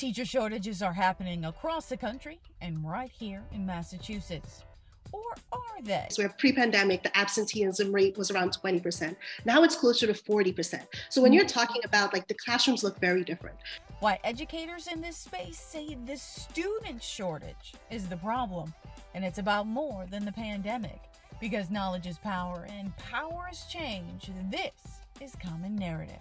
Teacher shortages are happening across the country and right here in Massachusetts. Or are they? So, pre pandemic, the absenteeism rate was around 20%. Now it's closer to 40%. So, when you're talking about like the classrooms look very different. Why educators in this space say the student shortage is the problem. And it's about more than the pandemic. Because knowledge is power and power is change. This is Common Narrative.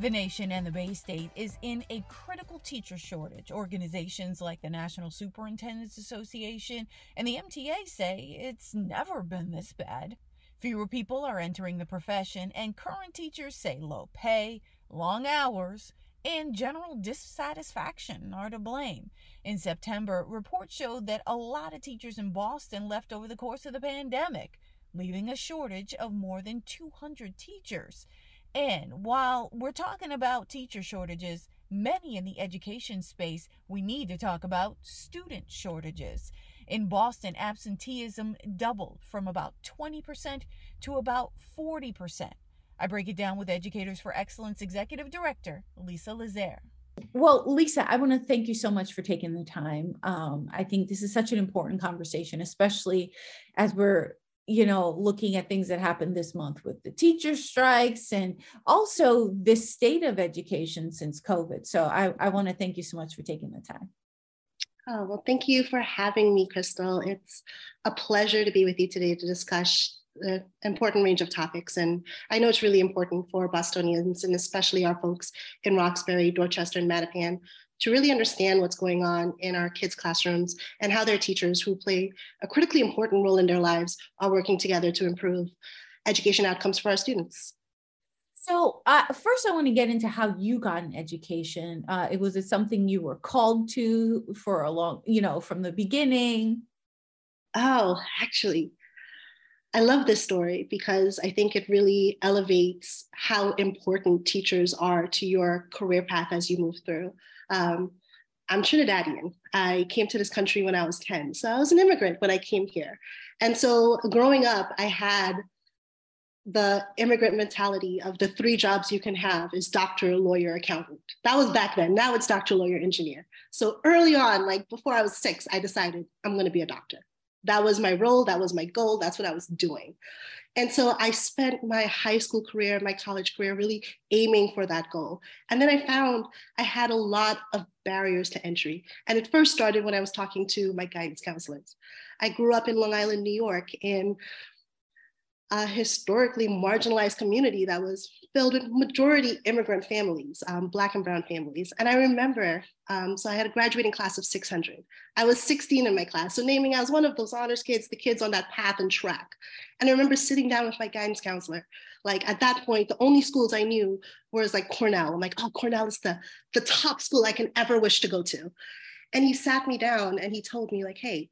The nation and the Bay State is in a critical teacher shortage. Organizations like the National Superintendents Association and the MTA say it's never been this bad. Fewer people are entering the profession, and current teachers say low pay, long hours, and general dissatisfaction are to blame. In September, reports showed that a lot of teachers in Boston left over the course of the pandemic, leaving a shortage of more than 200 teachers. And while we're talking about teacher shortages, many in the education space, we need to talk about student shortages. In Boston, absenteeism doubled from about 20% to about 40%. I break it down with Educators for Excellence Executive Director Lisa Lazer. Well, Lisa, I want to thank you so much for taking the time. Um, I think this is such an important conversation, especially as we're you know, looking at things that happened this month with the teacher strikes and also this state of education since COVID. So I, I want to thank you so much for taking the time. Oh, well, thank you for having me, Crystal. It's a pleasure to be with you today to discuss the important range of topics. And I know it's really important for Bostonians and especially our folks in Roxbury, Dorchester, and Mattapan to really understand what's going on in our kids' classrooms and how their teachers, who play a critically important role in their lives, are working together to improve education outcomes for our students. So uh, first, I want to get into how you got an education. Uh, it was it something you were called to for a long, you know, from the beginning. Oh, actually, I love this story because I think it really elevates how important teachers are to your career path as you move through. Um, I'm Trinidadian. I came to this country when I was 10. So I was an immigrant when I came here. And so growing up, I had the immigrant mentality of the three jobs you can have is doctor, lawyer, accountant. That was back then. Now it's doctor, lawyer, engineer. So early on, like before I was six, I decided I'm going to be a doctor. That was my role. That was my goal. That's what I was doing. And so I spent my high school career, my college career really aiming for that goal. And then I found I had a lot of barriers to entry. And it first started when I was talking to my guidance counselors. I grew up in Long Island, New York, in a historically marginalized community that was filled with majority immigrant families, um, Black and Brown families. And I remember, um, so I had a graduating class of 600. I was 16 in my class. So naming, as one of those honors kids, the kids on that path and track. And I remember sitting down with my guidance counselor. Like at that point, the only schools I knew was like Cornell. I'm like, oh, Cornell is the, the top school I can ever wish to go to. And he sat me down and he told me like, hey,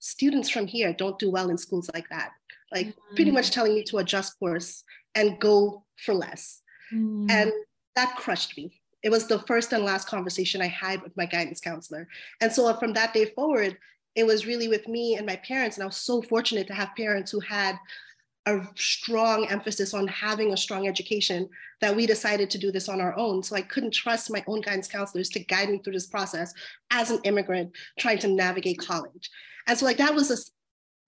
students from here don't do well in schools like that like mm-hmm. pretty much telling me to adjust course and go for less. Mm-hmm. And that crushed me. It was the first and last conversation I had with my guidance counselor. And so from that day forward, it was really with me and my parents. And I was so fortunate to have parents who had a strong emphasis on having a strong education that we decided to do this on our own. So I couldn't trust my own guidance counselors to guide me through this process as an immigrant trying to navigate college. And so like that was a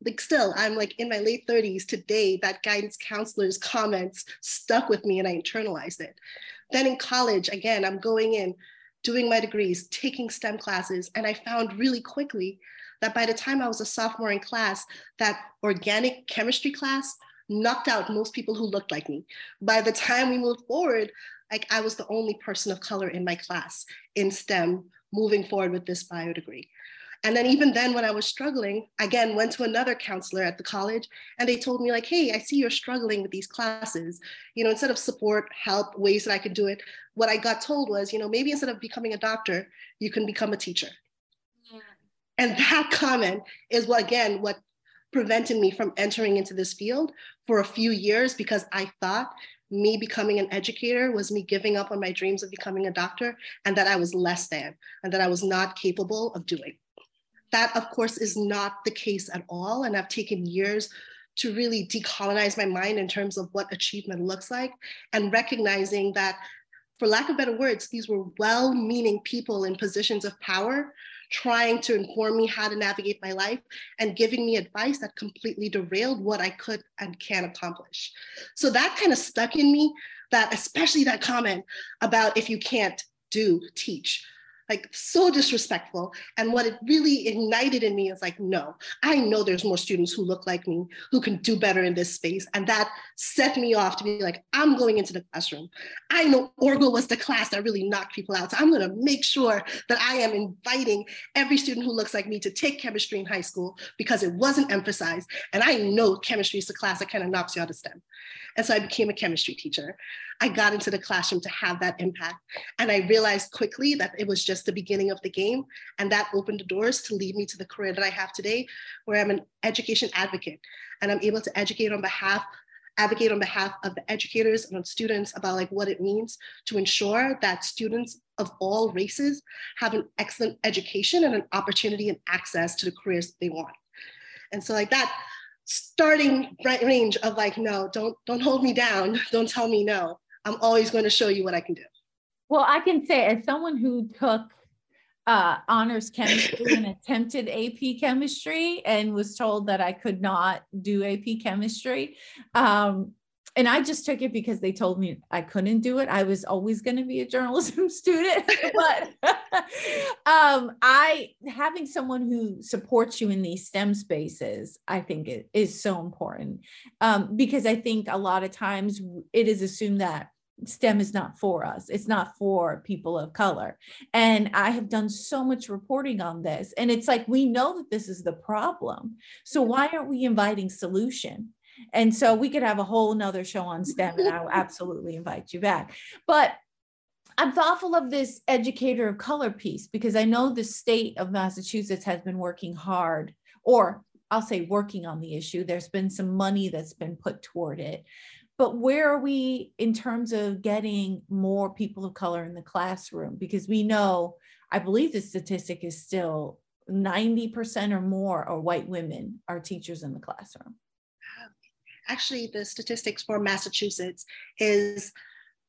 like still i'm like in my late 30s today that guidance counselor's comments stuck with me and i internalized it. Then in college again i'm going in doing my degrees taking stem classes and i found really quickly that by the time i was a sophomore in class that organic chemistry class knocked out most people who looked like me. By the time we moved forward like i was the only person of color in my class in stem moving forward with this bio degree and then even then, when I was struggling, again, went to another counselor at the college and they told me like, hey, I see you're struggling with these classes. You know, instead of support, help, ways that I could do it, what I got told was, you know, maybe instead of becoming a doctor, you can become a teacher. Yeah. And that comment is what, again, what prevented me from entering into this field for a few years because I thought me becoming an educator was me giving up on my dreams of becoming a doctor and that I was less than and that I was not capable of doing. That, of course, is not the case at all. And I've taken years to really decolonize my mind in terms of what achievement looks like and recognizing that for lack of better words, these were well meaning people in positions of power trying to inform me how to navigate my life and giving me advice that completely derailed what I could and can accomplish. So that kind of stuck in me that, especially that comment about if you can't do, teach like so disrespectful. And what it really ignited in me is like, no, I know there's more students who look like me who can do better in this space. And that set me off to be like, I'm going into the classroom. I know Orgo was the class that really knocked people out. So I'm going to make sure that I am inviting every student who looks like me to take chemistry in high school because it wasn't emphasized. And I know chemistry is the class that kind of knocks you out of STEM. And so I became a chemistry teacher. I got into the classroom to have that impact. And I realized quickly that it was just the beginning of the game. And that opened the doors to lead me to the career that I have today, where I'm an education advocate and I'm able to educate on behalf advocate on behalf of the educators and students about like what it means to ensure that students of all races have an excellent education and an opportunity and access to the careers they want. And so like that starting range of like, no, don't don't hold me down, don't tell me no. I'm always going to show you what I can do. Well, I can say as someone who took uh, honors chemistry and attempted AP chemistry and was told that I could not do AP chemistry. Um, and I just took it because they told me I couldn't do it. I was always going to be a journalism student, but um, I having someone who supports you in these STEM spaces, I think it is so important um, because I think a lot of times it is assumed that STEM is not for us. It's not for people of color. And I have done so much reporting on this. And it's like, we know that this is the problem. So why aren't we inviting solution? And so we could have a whole nother show on STEM, and I will absolutely invite you back. But I'm thoughtful of this educator of color piece because I know the state of Massachusetts has been working hard, or I'll say working on the issue. There's been some money that's been put toward it but where are we in terms of getting more people of color in the classroom because we know i believe the statistic is still 90% or more are white women are teachers in the classroom actually the statistics for massachusetts is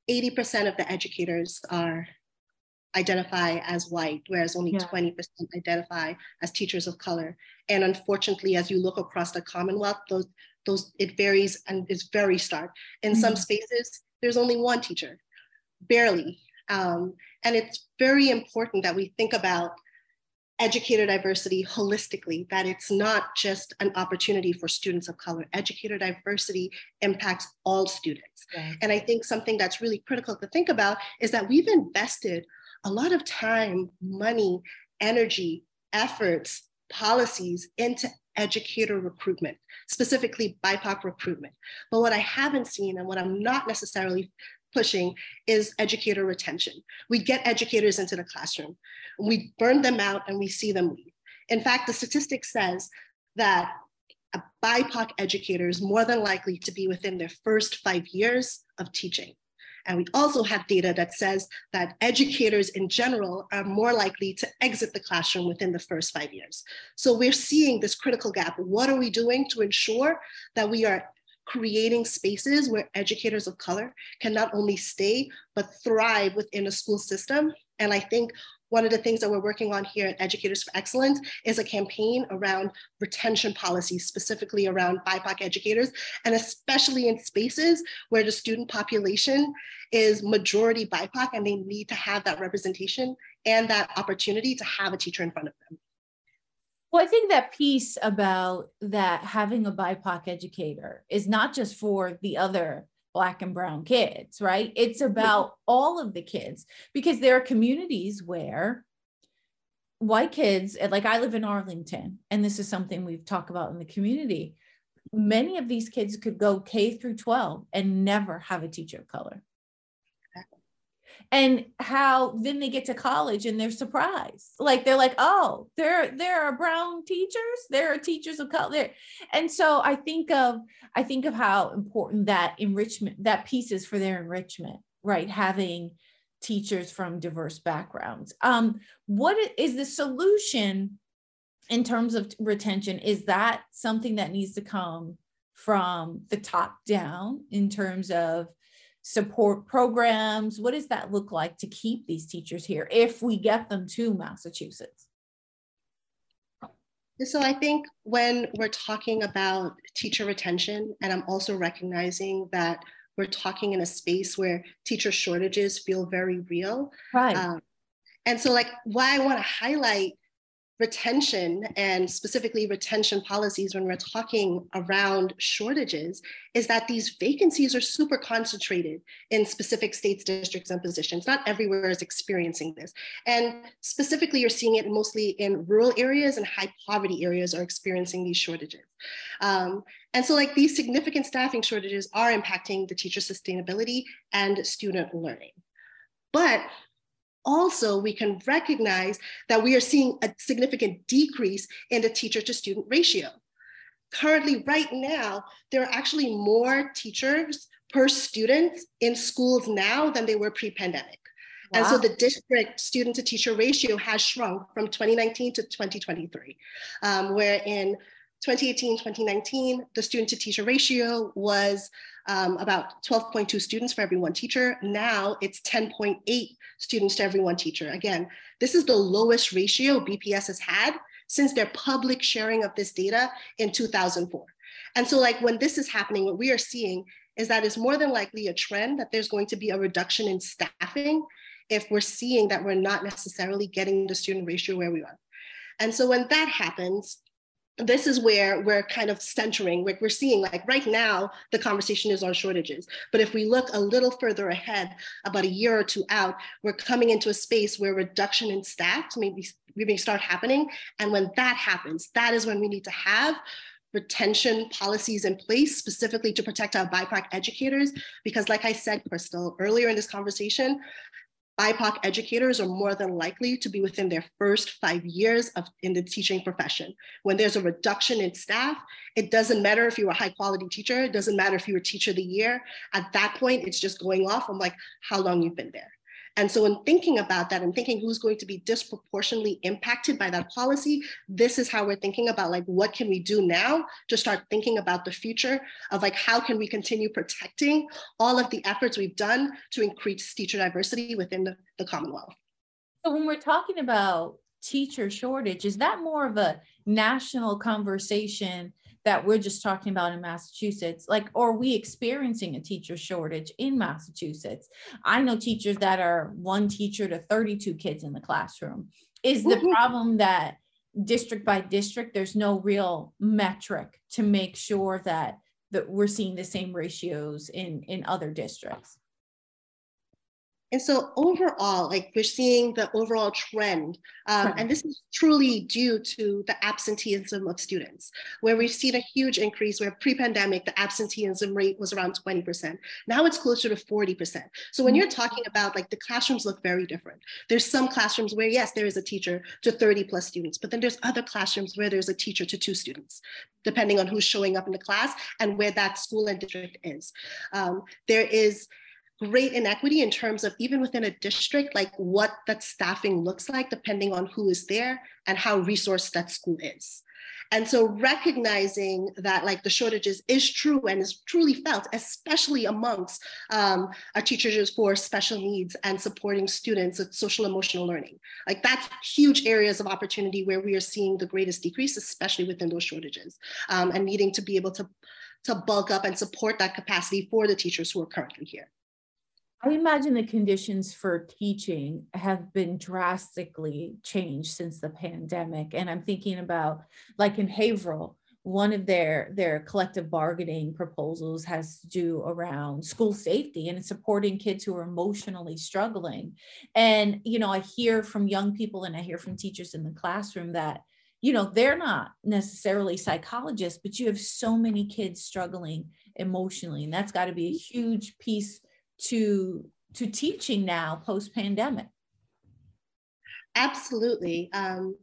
80% of the educators are identify as white whereas only yeah. 20% identify as teachers of color and unfortunately as you look across the commonwealth those those it varies and is very stark. In mm-hmm. some spaces, there's only one teacher, barely. Um, and it's very important that we think about educator diversity holistically, that it's not just an opportunity for students of color. Educator diversity impacts all students. Right. And I think something that's really critical to think about is that we've invested a lot of time, money, energy, efforts, policies into educator recruitment, specifically BIPOC recruitment. But what I haven't seen and what I'm not necessarily pushing is educator retention. We get educators into the classroom, we burn them out and we see them leave. In fact, the statistic says that a BIPOC educator is more than likely to be within their first five years of teaching. And we also have data that says that educators in general are more likely to exit the classroom within the first five years. So we're seeing this critical gap. What are we doing to ensure that we are creating spaces where educators of color can not only stay, but thrive within a school system? And I think one of the things that we're working on here at Educators for Excellence is a campaign around retention policies, specifically around BIPOC educators, and especially in spaces where the student population is majority BIPOC and they need to have that representation and that opportunity to have a teacher in front of them. Well, I think that piece about that having a BIPOC educator is not just for the other black and brown kids, right? It's about all of the kids because there are communities where white kids, like I live in Arlington, and this is something we've talked about in the community. Many of these kids could go K through 12 and never have a teacher of color and how then they get to college and they're surprised. Like they're like oh there there are brown teachers there are teachers of color and so i think of i think of how important that enrichment that piece is for their enrichment right? Having teachers from diverse backgrounds. Um what is the solution in terms of retention? Is that something that needs to come from the top down in terms of support programs? What does that look like to keep these teachers here if we get them to Massachusetts? So I think when we're talking about teacher retention, and I'm also recognizing that we're talking in a space where teacher shortages feel very real. Right. Um, and so, like, why I want to highlight retention and specifically retention policies when we're talking around shortages is that these vacancies are super concentrated in specific states, districts, and positions. Not everywhere is experiencing this. And specifically, you're seeing it mostly in rural areas and high poverty areas are experiencing these shortages. Um, and so like these significant staffing shortages are impacting the teacher sustainability and student learning. But also we can recognize that we are seeing a significant decrease in the teacher to student ratio. Currently, right now, there are actually more teachers per student in schools now than they were pre-pandemic. Wow. And so the district student to teacher ratio has shrunk from 2019 to 2023, um, where in 2018, 2019, the student to teacher ratio was um, about 12.2 students for every one teacher. Now it's 10.8 students to every one teacher. Again, this is the lowest ratio BPS has had since their public sharing of this data in 2004. And so like when this is happening, what we are seeing is that it's more than likely a trend that there's going to be a reduction in staffing if we're seeing that we're not necessarily getting the student ratio where we are. And so when that happens, this is where we're kind of centering we're, we're seeing like right now the conversation is on shortages. But if we look a little further ahead about a year or two out we're coming into a space where reduction in staff maybe we may start happening. And when that happens that is when we need to have retention policies in place specifically to protect our BIPOC educators. Because like I said, Crystal, earlier in this conversation, BIPOC educators are more than likely to be within their first five years of in the teaching profession. When there's a reduction in staff, it doesn't matter if you're a high quality teacher, it doesn't matter if you were teacher of the year. At that point, it's just going off. I'm like, how long you've been there. And so, in thinking about that and thinking who's going to be disproportionately impacted by that policy, this is how we're thinking about like what can we do now to start thinking about the future of like how can we continue protecting all of the efforts we've done to increase teacher diversity within the, the Commonwealth. So, when we're talking about teacher shortage, is that more of a national conversation that we're just talking about in Massachusetts? Like, are we experiencing a teacher shortage in Massachusetts? I know teachers that are one teacher to 32 kids in the classroom. Is the problem that district by district, there's no real metric to make sure that that we're seeing the same ratios in in other districts? And so overall, like we're seeing the overall trend, um, and this is truly due to the absenteeism of students, where we've seen a huge increase where pre-pandemic, the absenteeism rate was around 20%. Now it's closer to 40%. So when you're mm-hmm. talking about like the classrooms look very different. There's some classrooms where yes, there is a teacher to 30 plus students, but then there's other classrooms where there's a teacher to two students, depending on who's showing up in the class and where that school and district is. Um, there is great inequity in terms of even within a district, like what that staffing looks like, depending on who is there and how resourced that school is. And so recognizing that like the shortages is true and is truly felt, especially amongst um, our teachers for special needs and supporting students with social emotional learning. Like that's huge areas of opportunity where we are seeing the greatest decrease, especially within those shortages um, and needing to be able to, to bulk up and support that capacity for the teachers who are currently here. I imagine the conditions for teaching have been drastically changed since the pandemic. And I'm thinking about, like in Haverhill, one of their their collective bargaining proposals has to do around school safety and supporting kids who are emotionally struggling and you know i hear from young people and i hear from teachers in the classroom that you know they're not necessarily psychologists but you have so many kids struggling emotionally and that's got to be a huge piece to to teaching now post pandemic absolutely um,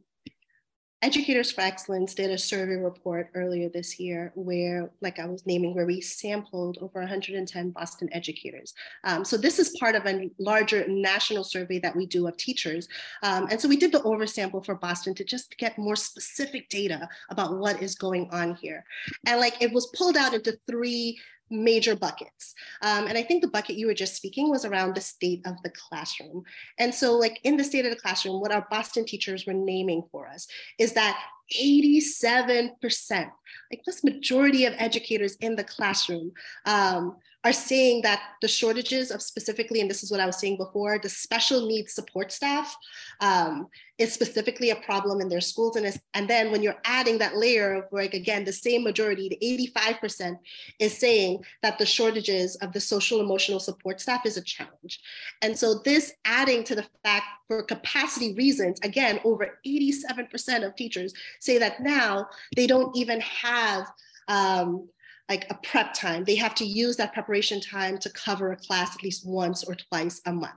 Educators for Excellence did a survey report earlier this year where, like I was naming, where we sampled over 110 Boston educators. Um, so this is part of a larger national survey that we do of teachers. Um, and so we did the oversample for Boston to just get more specific data about what is going on here. And like it was pulled out into three major buckets. Um, and I think the bucket you were just speaking was around the state of the classroom. And so, like in the state of the classroom, what our Boston teachers were naming for us is that 87%, like this majority of educators in the classroom, um, are saying that the shortages of specifically, and this is what I was saying before, the special needs support staff um, is specifically a problem in their schools. And, and then when you're adding that layer of like, again, the same majority, the 85% is saying that the shortages of the social emotional support staff is a challenge. And so this adding to the fact for capacity reasons, again, over 87% of teachers say that now they don't even have um, like a prep time. They have to use that preparation time to cover a class at least once or twice a month.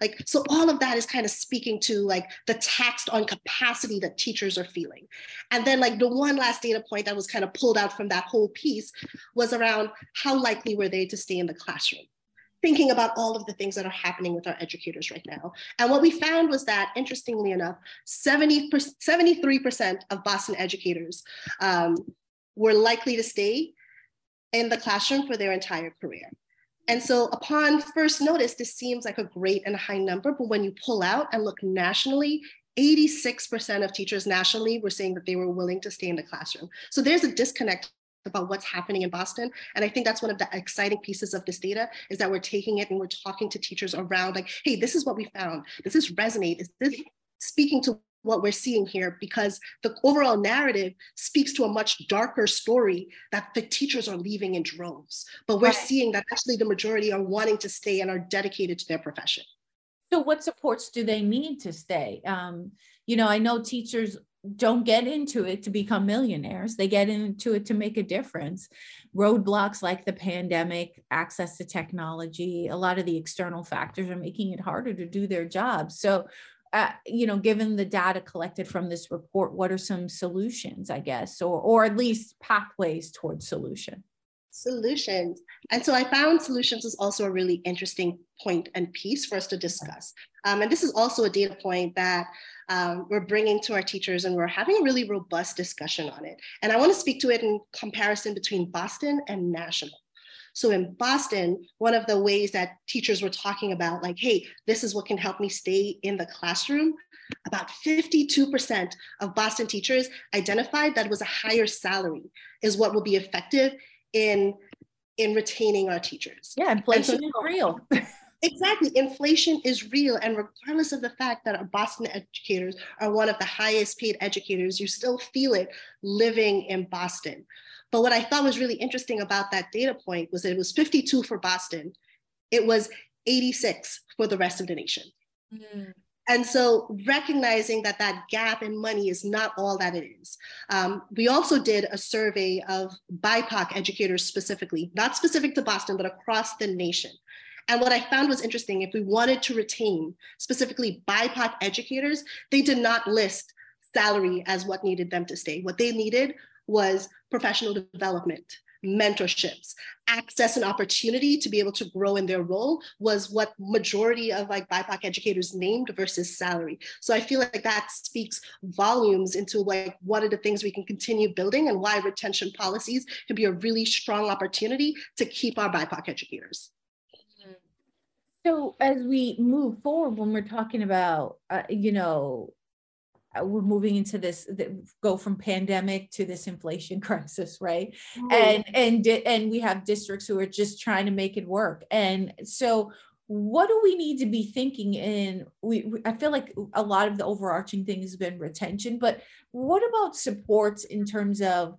Like, so all of that is kind of speaking to like the taxed on capacity that teachers are feeling. And then like the one last data point that was kind of pulled out from that whole piece was around how likely were they to stay in the classroom? Thinking about all of the things that are happening with our educators right now. And what we found was that, interestingly enough, 70 73% of Boston educators um, were likely to stay in the classroom for their entire career. And so upon first notice, this seems like a great and high number, but when you pull out and look nationally, 86% of teachers nationally were saying that they were willing to stay in the classroom. So there's a disconnect about what's happening in Boston. And I think that's one of the exciting pieces of this data is that we're taking it and we're talking to teachers around like, hey, this is what we found. Does this resonate? Is this speaking to what we're seeing here because the overall narrative speaks to a much darker story that the teachers are leaving in droves. But we're right. seeing that actually the majority are wanting to stay and are dedicated to their profession. So, what supports do they need to stay? Um, you know, I know teachers don't get into it to become millionaires. They get into it to make a difference. Roadblocks like the pandemic, access to technology, a lot of the external factors are making it harder to do their jobs. So, uh, you know, given the data collected from this report, what are some solutions, I guess, or, or at least pathways towards solution? Solutions. And so I found solutions is also a really interesting point and piece for us to discuss. Um, and this is also a data point that um, we're bringing to our teachers and we're having a really robust discussion on it. And I want to speak to it in comparison between Boston and national. So in Boston, one of the ways that teachers were talking about, like, hey, this is what can help me stay in the classroom, about 52% of Boston teachers identified that was a higher salary is what will be effective in, in retaining our teachers. Yeah, inflation so, is real. Exactly. Inflation is real. And regardless of the fact that our Boston educators are one of the highest paid educators, you still feel it living in Boston. But what I thought was really interesting about that data point was that it was 52 for Boston, it was 86 for the rest of the nation. Mm. And so recognizing that that gap in money is not all that it is. Um, we also did a survey of BIPOC educators specifically, not specific to Boston, but across the nation. And what I found was interesting, if we wanted to retain specifically BIPOC educators, they did not list salary as what needed them to stay. What they needed was professional development, mentorships, access and opportunity to be able to grow in their role was what majority of like BIPOC educators named versus salary. So I feel like that speaks volumes into like what are the things we can continue building and why retention policies can be a really strong opportunity to keep our BIPOC educators. So as we move forward, when we're talking about, uh, you know, we're moving into this go from pandemic to this inflation crisis right? Mm-hmm. and and and we have districts who are just trying to make it work. And so what do we need to be thinking in? We i feel like a lot of the overarching thing has been retention but what about supports in terms of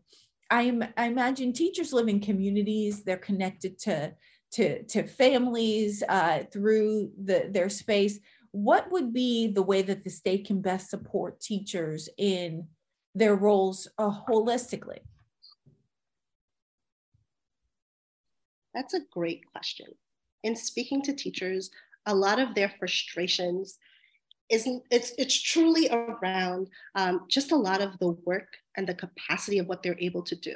i, I imagine teachers live in communities they're connected to to to families uh, through the their space what would be the way that the state can best support teachers in their roles uh, holistically? That's a great question. In speaking to teachers, a lot of their frustrations is it's it's truly around um, just a lot of the work and the capacity of what they're able to do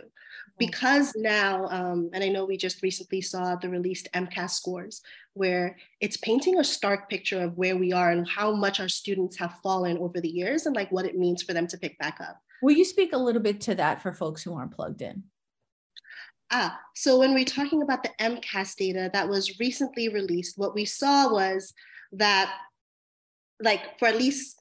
because now, um, and I know we just recently saw the released MCAS scores, where it's painting a stark picture of where we are and how much our students have fallen over the years and like what it means for them to pick back up. Will you speak a little bit to that for folks who aren't plugged in? Ah, so when we're talking about the MCAS data that was recently released, what we saw was that, like, for at least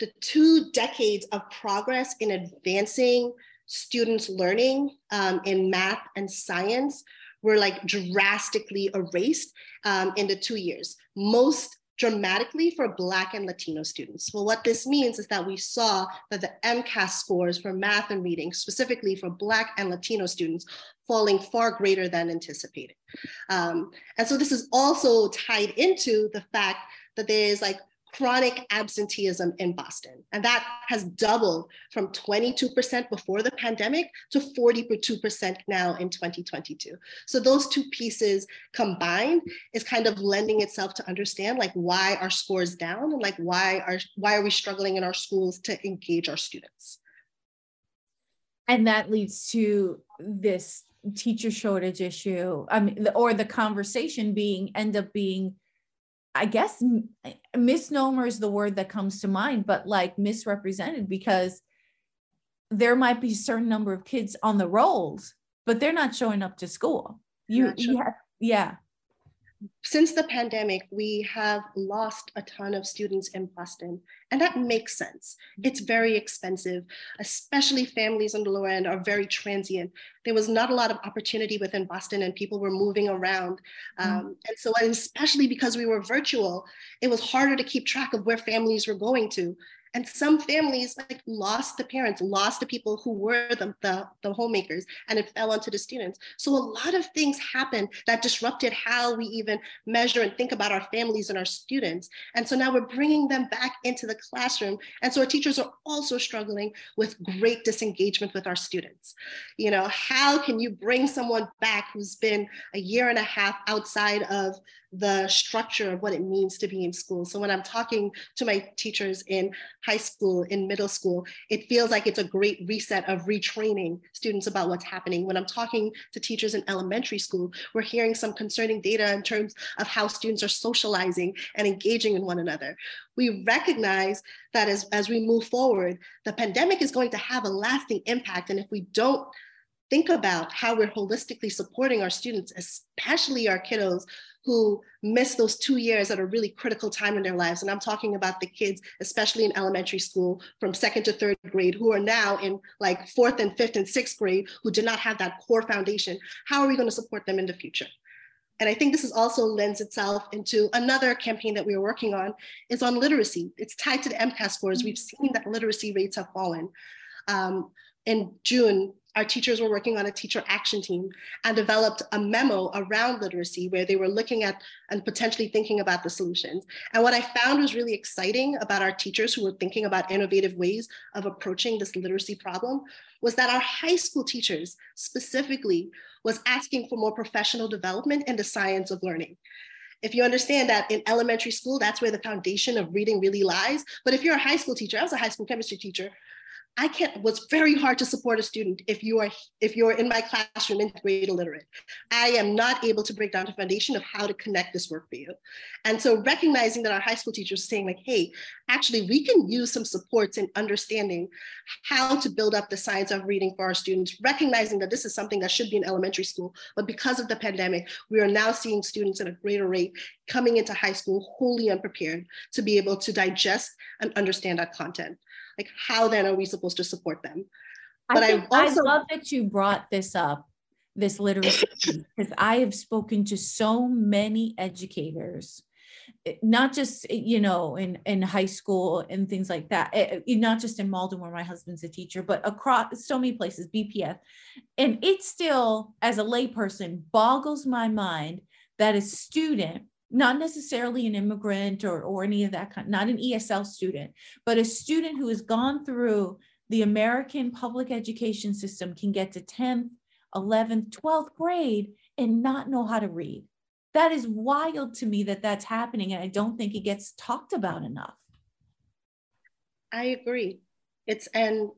the two decades of progress in advancing students' learning um, in math and science were like drastically erased um, in the two years. Most dramatically for Black and Latino students. Well, what this means is that we saw that the MCAS scores for math and reading, specifically for Black and Latino students, falling far greater than anticipated. Um, and so this is also tied into the fact that there is like chronic absenteeism in Boston. And that has doubled from 22% before the pandemic to 42% now in 2022. So those two pieces combined is kind of lending itself to understand like why our scores down and like why are why are we struggling in our schools to engage our students. And that leads to this teacher shortage issue. I mean, or the conversation being end up being I guess misnomer is the word that comes to mind, but like misrepresented because there might be a certain number of kids on the rolls, but they're not showing up to school. You, you have, yeah since the pandemic, we have lost a ton of students in Boston, and that makes sense. It's very expensive, especially families on the lower end are very transient. There was not a lot of opportunity within Boston, and people were moving around. Mm. Um, and so, and especially because we were virtual, it was harder to keep track of where families were going to. And some families like lost the parents, lost the people who were the, the, the homemakers, and it fell onto the students. So a lot of things happened that disrupted how we even measure and think about our families and our students. And so now we're bringing them back into the classroom. And so our teachers are also struggling with great disengagement with our students. You know, how can you bring someone back who's been a year and a half outside of the structure of what it means to be in school. So when I'm talking to my teachers in high school, in middle school, it feels like it's a great reset of retraining students about what's happening. When I'm talking to teachers in elementary school, we're hearing some concerning data in terms of how students are socializing and engaging in one another. We recognize that as, as we move forward, the pandemic is going to have a lasting impact. And if we don't think about how we're holistically supporting our students, especially our kiddos who miss those two years at a really critical time in their lives. And I'm talking about the kids, especially in elementary school from second to third grade, who are now in like fourth and fifth and sixth grade, who did not have that core foundation. How are we going to support them in the future? And I think this is also lends itself into another campaign that we are working on is on literacy. It's tied to the MCAS scores. We've seen that literacy rates have fallen. Um, in June, our teachers were working on a teacher action team and developed a memo around literacy where they were looking at and potentially thinking about the solutions. And what I found was really exciting about our teachers who were thinking about innovative ways of approaching this literacy problem was that our high school teachers specifically was asking for more professional development in the science of learning if you understand that in elementary school, that's where the foundation of reading really lies. But if you're a high school teacher, I was a high school chemistry teacher, I can't was very hard to support a student if you are if you're in my classroom in grade illiterate. I am not able to break down the foundation of how to connect this work for you. And so recognizing that our high school teachers saying like, hey, actually we can use some supports in understanding how to build up the science of reading for our students, recognizing that this is something that should be in elementary school, but because of the pandemic, we are now seeing students at a greater rate coming into high school wholly unprepared to be able to digest and understand that content like how then are we supposed to support them? But I, think, I, also, I love that you brought this up this literacy because i have spoken to so many educators eh, not just eh, you know in in high school and things like that it, eh, not just in malden where my husband's a teacher but across so many places BPS and it still as a layperson boggles my mind that a student not necessarily an immigrant or, or any of that kind, not an ESL student, but a student who has gone through the American public education system can get to 10th, 11th, 12th grade and not know how to read. That is wild to me that that's happening. And I don't think it gets talked about enough. I agree. It's an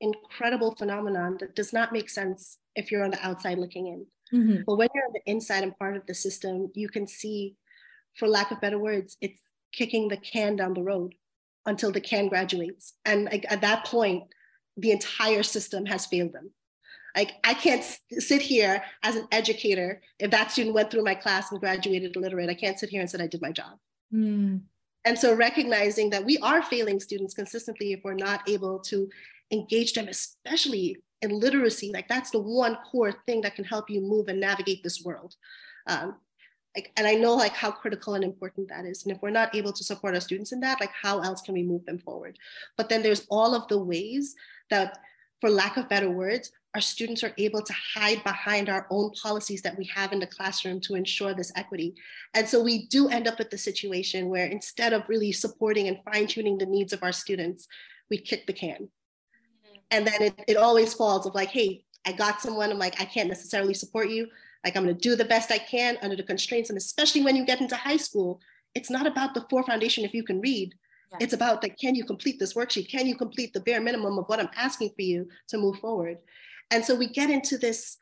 incredible phenomenon that does not make sense if you're on the outside looking in. Mm-hmm. But when you're on the inside and part of the system, you can see for lack of better words, it's kicking the can down the road until the can graduates. And like, at that point, the entire system has failed them. Like I can't sit here as an educator if that student went through my class and graduated illiterate. I can't sit here and say I did my job. Mm. And so recognizing that we are failing students consistently if we're not able to engage them, especially in literacy, like that's the one core thing that can help you move and navigate this world. Um, like, and I know like how critical and important that is. And if we're not able to support our students in that, like how else can we move them forward? But then there's all of the ways that, for lack of better words, our students are able to hide behind our own policies that we have in the classroom to ensure this equity. And so we do end up with the situation where instead of really supporting and fine tuning the needs of our students, we kick the can. Mm-hmm. And then it, it always falls of like, hey, I got someone, I'm like, I can't necessarily support you. Like, I'm going to do the best I can under the constraints. And especially when you get into high school, it's not about the four foundation if you can read. Yes. It's about that can you complete this worksheet? Can you complete the bare minimum of what I'm asking for you to move forward? And so we get into this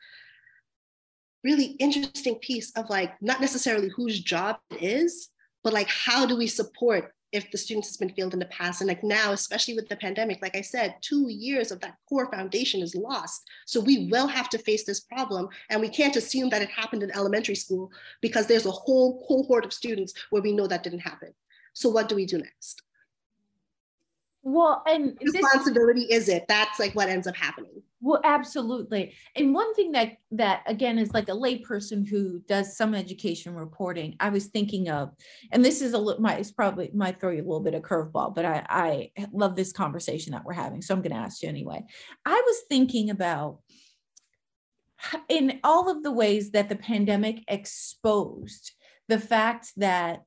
really interesting piece of like not necessarily whose job it is, but like how do we support if the students has been failed in the past. And like now especially with the pandemic like i said two years of that core foundation is lost. So we will have to face this problem and we can't assume that it happened in elementary school because there's a whole cohort of students where we know that didn't happen. So what do we do next? Well and responsibility is it? That's like what ends up happening well, absolutely. And one thing that that again is like a layperson who does some education reporting. I was thinking of, and this is a little, my it's probably might throw you a little bit of curveball, but I I love this conversation that we're having, so I'm going to ask you anyway. I was thinking about in all of the ways that the pandemic exposed the fact that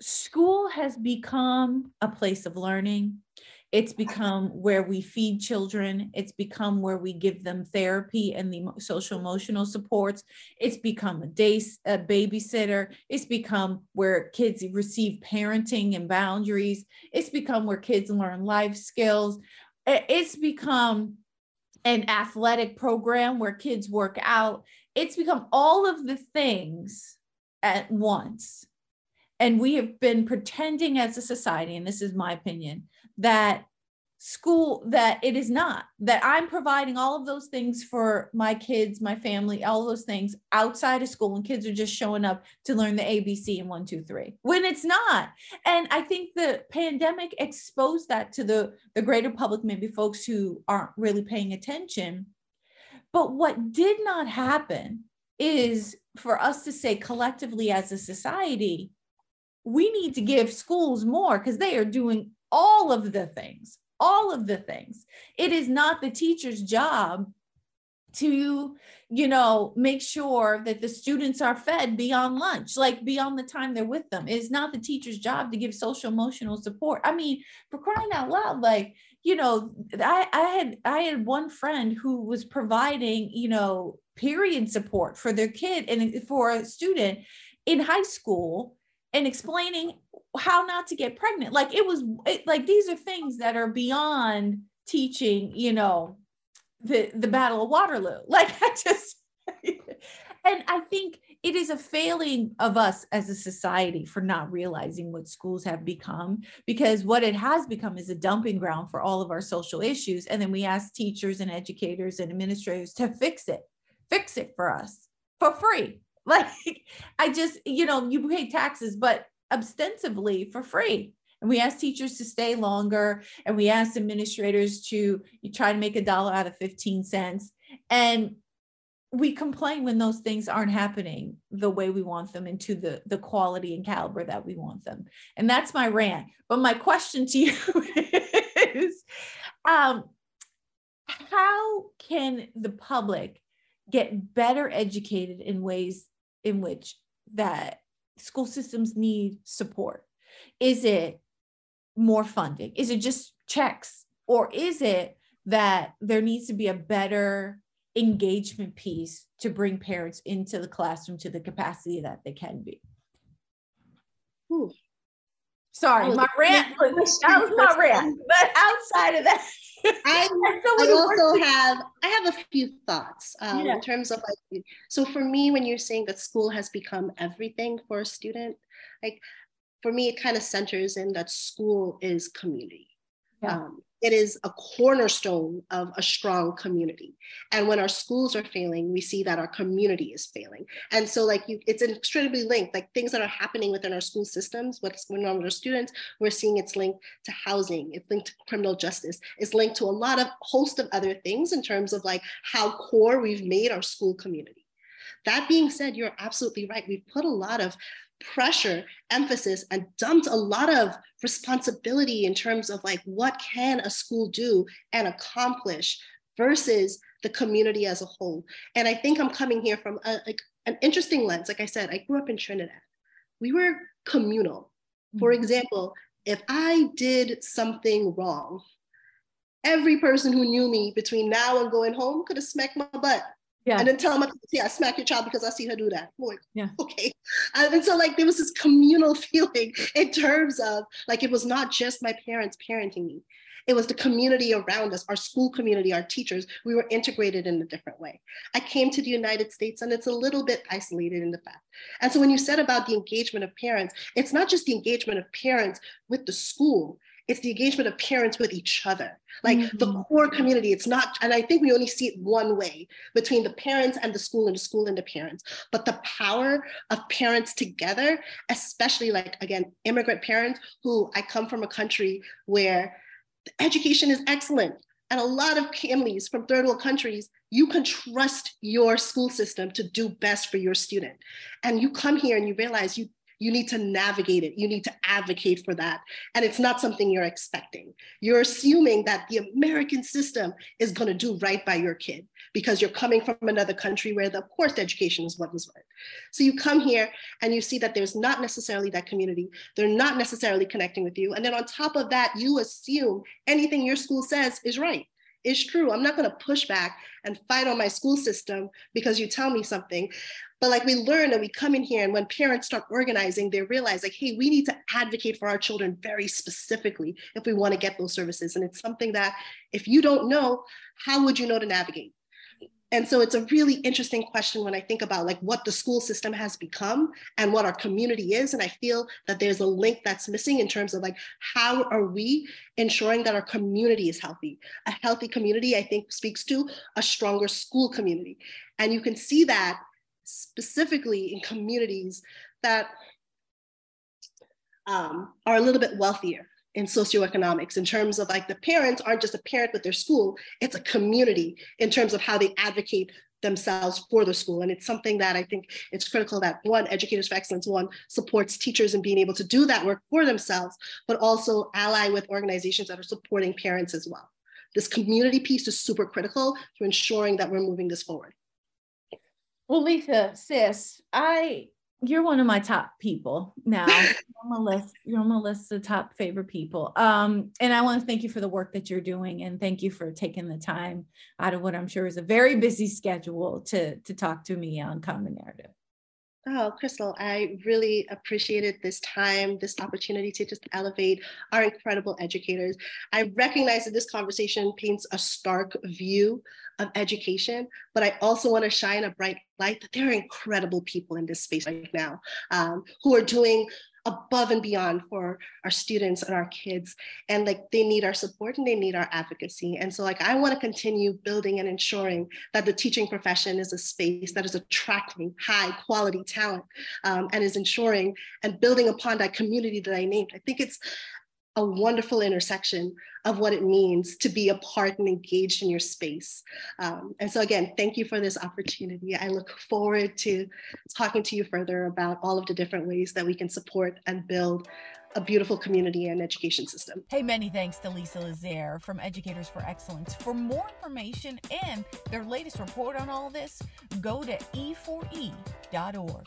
school has become a place of learning it's become where we feed children. It's become where we give them therapy and the social emotional supports. It's become a day a babysitter. It's become where kids receive parenting and boundaries. It's become where kids learn life skills. It's become an athletic program where kids work out. It's become all of the things at once. And we have been pretending as a society, and this is my opinion, that school that it is not that i'm providing all of those things for my kids my family all those things outside of school and kids are just showing up to learn the abc and one two three when it's not. And i think the pandemic exposed that to the the greater public maybe folks who aren't really paying attention. But what did not happen is for us to say collectively as a society we need to give schools more because they are doing all of the things, all of the things. It is not the teacher's job to you know make sure that the students are fed beyond lunch like beyond the time they're with them it's not the teacher's job to give social emotional support i mean for crying out loud like you know i i had i had one friend who was providing you know period support for their kid and for a student in high school and explaining how not to get pregnant. Like it was it, like these are things that are beyond teaching you know the the battle of waterloo. Like i just and i think it is a failing of us as a society for not realizing what schools have become because what it has become is a dumping ground for all of our social issues. And then we ask teachers and educators and administrators to fix it fix it for us for free like I just, you know, you pay taxes, but ostensibly for free. And we ask teachers to stay longer and we ask administrators to you try to make a dollar out of 15 cents. And we complain when those things aren't happening the way we want them and to the, the quality and caliber that we want them. And that's my rant. But my question to you is um, how can the public get better educated in ways in which that school systems need support? Is it more funding? Is it just checks? Or is it that there needs to be a better engagement piece to bring parents into the classroom to the capacity that they can be? Ooh. Sorry, my rant was, that was my rant. But outside of that, I, I also have I have a few thoughts um, yeah. in terms of like so for me when you're saying that school has become everything for a student like for me it kind of centers in that school is community Yeah. Um, it is a cornerstone of a strong community. And when our schools are failing, we see that our community is failing. And so, like, you, it's incredibly linked. Like things that are happening within our school systems, what's going on with our students, we're seeing it's linked to housing, it's linked to criminal justice, it's linked to a lot of host of other things in terms of like how core we've made our school community. That being said, you're absolutely right. We've put a lot of pressure, emphasis, and dumped a lot of responsibility in terms of like what can a school do and accomplish versus the community as a whole. And I think I'm coming here from a, like an interesting lens. Like I said, I grew up in Trinidad. We were communal. For mm-hmm. example, if I did something wrong, every person who knew me between now and going home could have smacked my butt yeah. And then tell my yeah, smack your child because I see her do that. Boy, yeah. okay. And so like there was this communal feeling in terms of like it was not just my parents parenting me. It was the community around us, our school community, our teachers. We were integrated in a different way. I came to the United States and it's a little bit isolated in the fact. And so when you said about the engagement of parents, it's not just the engagement of parents with the school, it's the engagement of parents with each other. Like mm-hmm. the core community it's not and i think we only see it one way between the parents and the school and the school and the parents. But the power of parents together especially like again immigrant parents who i come from a country where education is excellent and a lot of families from third world countries you can trust your school system to do best for your student. And you come here and you realize you you need to navigate it. You need to advocate for that. And it's not something you're expecting. You're assuming that the American system is going to do right by your kid because you're coming from another country where, the, of course, education is what was what. So you come here and you see that there's not necessarily that community. They're not necessarily connecting with you. And then on top of that, you assume anything your school says is right is true. I'm not going to push back and fight on my school system because you tell me something. But like we learn and we come in here, and when parents start organizing, they realize like, hey, we need to advocate for our children very specifically if we want to get those services. And it's something that if you don't know, how would you know to navigate? And so it's a really interesting question when I think about like what the school system has become and what our community is. And I feel that there's a link that's missing in terms of like how are we ensuring that our community is healthy? A healthy community, I think, speaks to a stronger school community. And you can see that specifically in communities that um, are a little bit wealthier in socioeconomics in terms of like the parents aren't just a parent with their school, it's a community in terms of how they advocate themselves for the school. And it's something that I think it's critical that one, Educators for Excellence, one, supports teachers in being able to do that work for themselves, but also ally with organizations that are supporting parents as well. This community piece is super critical to ensuring that we're moving this forward. Well, Lisa, sis, I you're one of my top people now. on my list. You're on my list of top favorite people. Um, and I want to thank you for the work that you're doing, and thank you for taking the time out of what I'm sure is a very busy schedule to to talk to me on Common Narrative. Oh, Crystal, I really appreciated this time, this opportunity to just elevate our incredible educators. I recognize that this conversation paints a stark view of education, but I also want to shine a bright light that there are incredible people in this space right now um, who are doing above and beyond for our students and our kids. And like they need our support and they need our advocacy. And so like i want to continue building and ensuring that the teaching profession is a space that is attracting high quality talent um, and is ensuring and building upon that community that i named. I think it's a wonderful intersection of what it means to be a part and engaged in your space. Um, and so again, thank you for this opportunity. I look forward to talking to you further about all of the different ways that we can support and build a beautiful community and education system. Hey, many thanks to Lisa Lazaire from Educators for Excellence. For more information and their latest report on all this, go to e4e.org.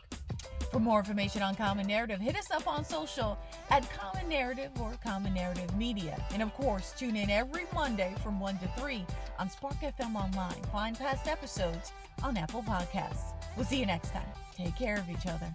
For more information on Common Narrative, hit us up on social at Common Narrative or Common Narrative Media. And of course, tune in every Monday from 1 to 3 on Spark FM Online. Find past episodes on Apple Podcasts. We'll see you next time. Take care of each other.